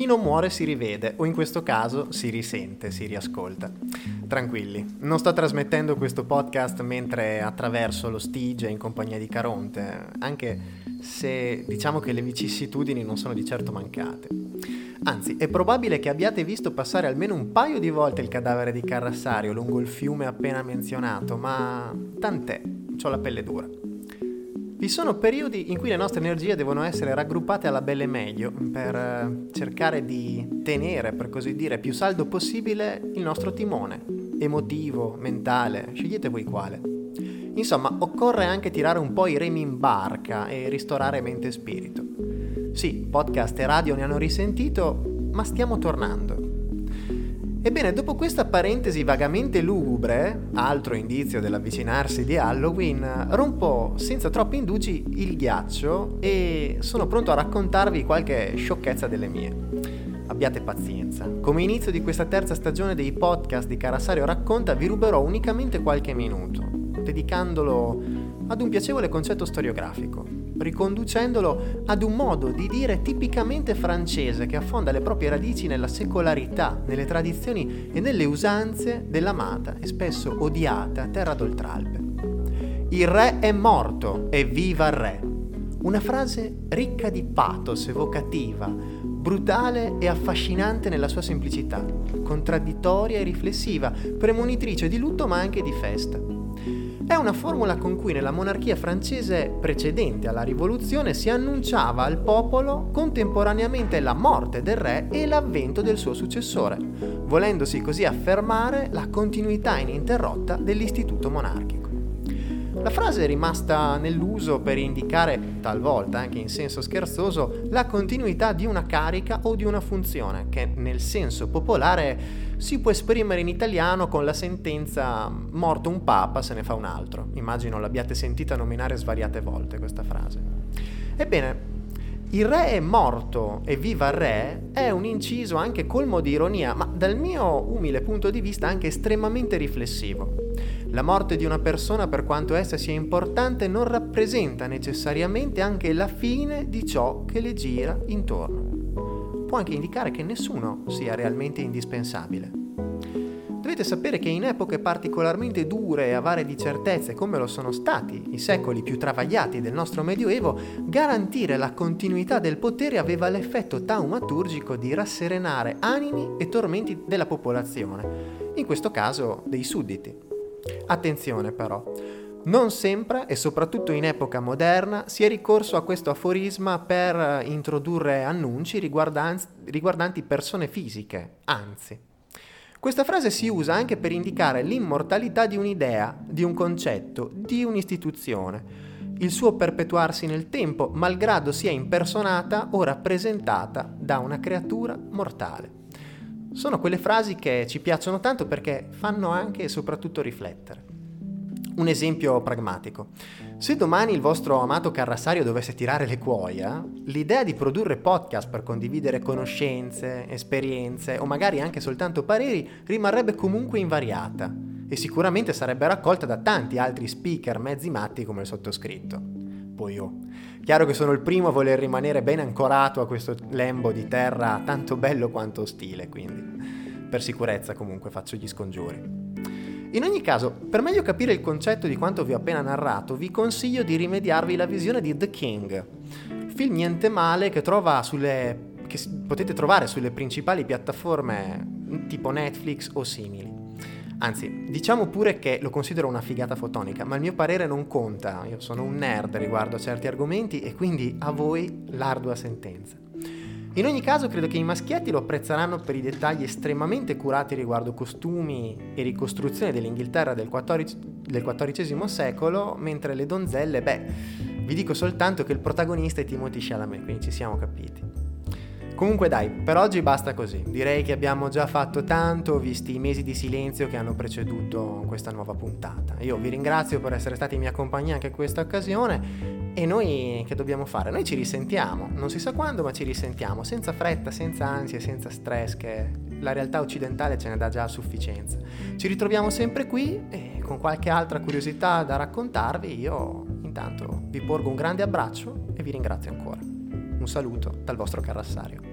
chi non muore si rivede, o in questo caso si risente, si riascolta. Tranquilli, non sto trasmettendo questo podcast mentre attraverso lo Stige in compagnia di Caronte, anche se diciamo che le vicissitudini non sono di certo mancate. Anzi, è probabile che abbiate visto passare almeno un paio di volte il cadavere di Carrassario lungo il fiume appena menzionato, ma tant'è, ho la pelle dura. Vi sono periodi in cui le nostre energie devono essere raggruppate alla belle meglio per eh, cercare di tenere, per così dire, più saldo possibile il nostro timone, emotivo, mentale, scegliete voi quale. Insomma, occorre anche tirare un po' i remi in barca e ristorare mente e spirito. Sì, podcast e radio ne hanno risentito, ma stiamo tornando. Ebbene, dopo questa parentesi vagamente lugubre, altro indizio dell'avvicinarsi di Halloween, rompo senza troppi indugi il ghiaccio e sono pronto a raccontarvi qualche sciocchezza delle mie. Abbiate pazienza. Come inizio di questa terza stagione dei podcast di Carasario Racconta vi ruberò unicamente qualche minuto, dedicandolo ad un piacevole concetto storiografico riconducendolo ad un modo di dire tipicamente francese che affonda le proprie radici nella secolarità, nelle tradizioni e nelle usanze dell'amata e spesso odiata terra d'Oltralpe. Il re è morto e viva il re. Una frase ricca di pathos evocativa, brutale e affascinante nella sua semplicità, contraddittoria e riflessiva, premonitrice di lutto ma anche di festa. È una formula con cui nella monarchia francese precedente alla rivoluzione si annunciava al popolo contemporaneamente la morte del re e l'avvento del suo successore, volendosi così affermare la continuità ininterrotta dell'istituto monarchico. La frase è rimasta nell'uso per indicare, talvolta anche in senso scherzoso, la continuità di una carica o di una funzione, che nel senso popolare si può esprimere in italiano con la sentenza morto un papa se ne fa un altro. Immagino l'abbiate sentita nominare svariate volte questa frase. Ebbene, il re è morto e viva il re è un inciso anche colmo di ironia, ma dal mio umile punto di vista anche estremamente riflessivo. La morte di una persona, per quanto essa sia importante, non rappresenta necessariamente anche la fine di ciò che le gira intorno. Può anche indicare che nessuno sia realmente indispensabile. Dovete sapere che in epoche particolarmente dure e avare di certezze come lo sono stati i secoli più travagliati del nostro Medioevo, garantire la continuità del potere aveva l'effetto taumaturgico di rasserenare animi e tormenti della popolazione, in questo caso dei sudditi. Attenzione però, non sempre, e soprattutto in epoca moderna, si è ricorso a questo aforisma per introdurre annunci riguardanti, riguardanti persone fisiche, anzi. Questa frase si usa anche per indicare l'immortalità di un'idea, di un concetto, di un'istituzione, il suo perpetuarsi nel tempo, malgrado sia impersonata o rappresentata da una creatura mortale. Sono quelle frasi che ci piacciono tanto perché fanno anche e soprattutto riflettere. Un esempio pragmatico. Se domani il vostro amato Carrassario dovesse tirare le cuoia, l'idea di produrre podcast per condividere conoscenze, esperienze o magari anche soltanto pareri rimarrebbe comunque invariata e sicuramente sarebbe raccolta da tanti altri speaker mezzi matti come il sottoscritto. Poi oh, chiaro che sono il primo a voler rimanere ben ancorato a questo lembo di terra tanto bello quanto ostile, quindi per sicurezza comunque faccio gli scongiuri. In ogni caso, per meglio capire il concetto di quanto vi ho appena narrato, vi consiglio di rimediarvi la visione di The King, film niente male che, sulle, che potete trovare sulle principali piattaforme tipo Netflix o simili. Anzi, diciamo pure che lo considero una figata fotonica, ma il mio parere non conta, io sono un nerd riguardo a certi argomenti e quindi a voi l'ardua sentenza. In ogni caso credo che i maschietti lo apprezzeranno per i dettagli estremamente curati riguardo costumi e ricostruzione dell'Inghilterra del XIV, secolo, mentre le donzelle, beh, vi dico soltanto che il protagonista è Timothy Chalamet, quindi ci siamo capiti. Comunque dai, per oggi basta così. Direi che abbiamo già fatto tanto, visti i mesi di silenzio che hanno preceduto questa nuova puntata. Io vi ringrazio per essere stati in mia compagnia anche in questa occasione e noi che dobbiamo fare? Noi ci risentiamo, non si sa quando, ma ci risentiamo, senza fretta, senza ansie, senza stress, che la realtà occidentale ce ne dà già a sufficienza. Ci ritroviamo sempre qui e con qualche altra curiosità da raccontarvi, io intanto vi porgo un grande abbraccio e vi ringrazio ancora. Un saluto dal vostro carrassario.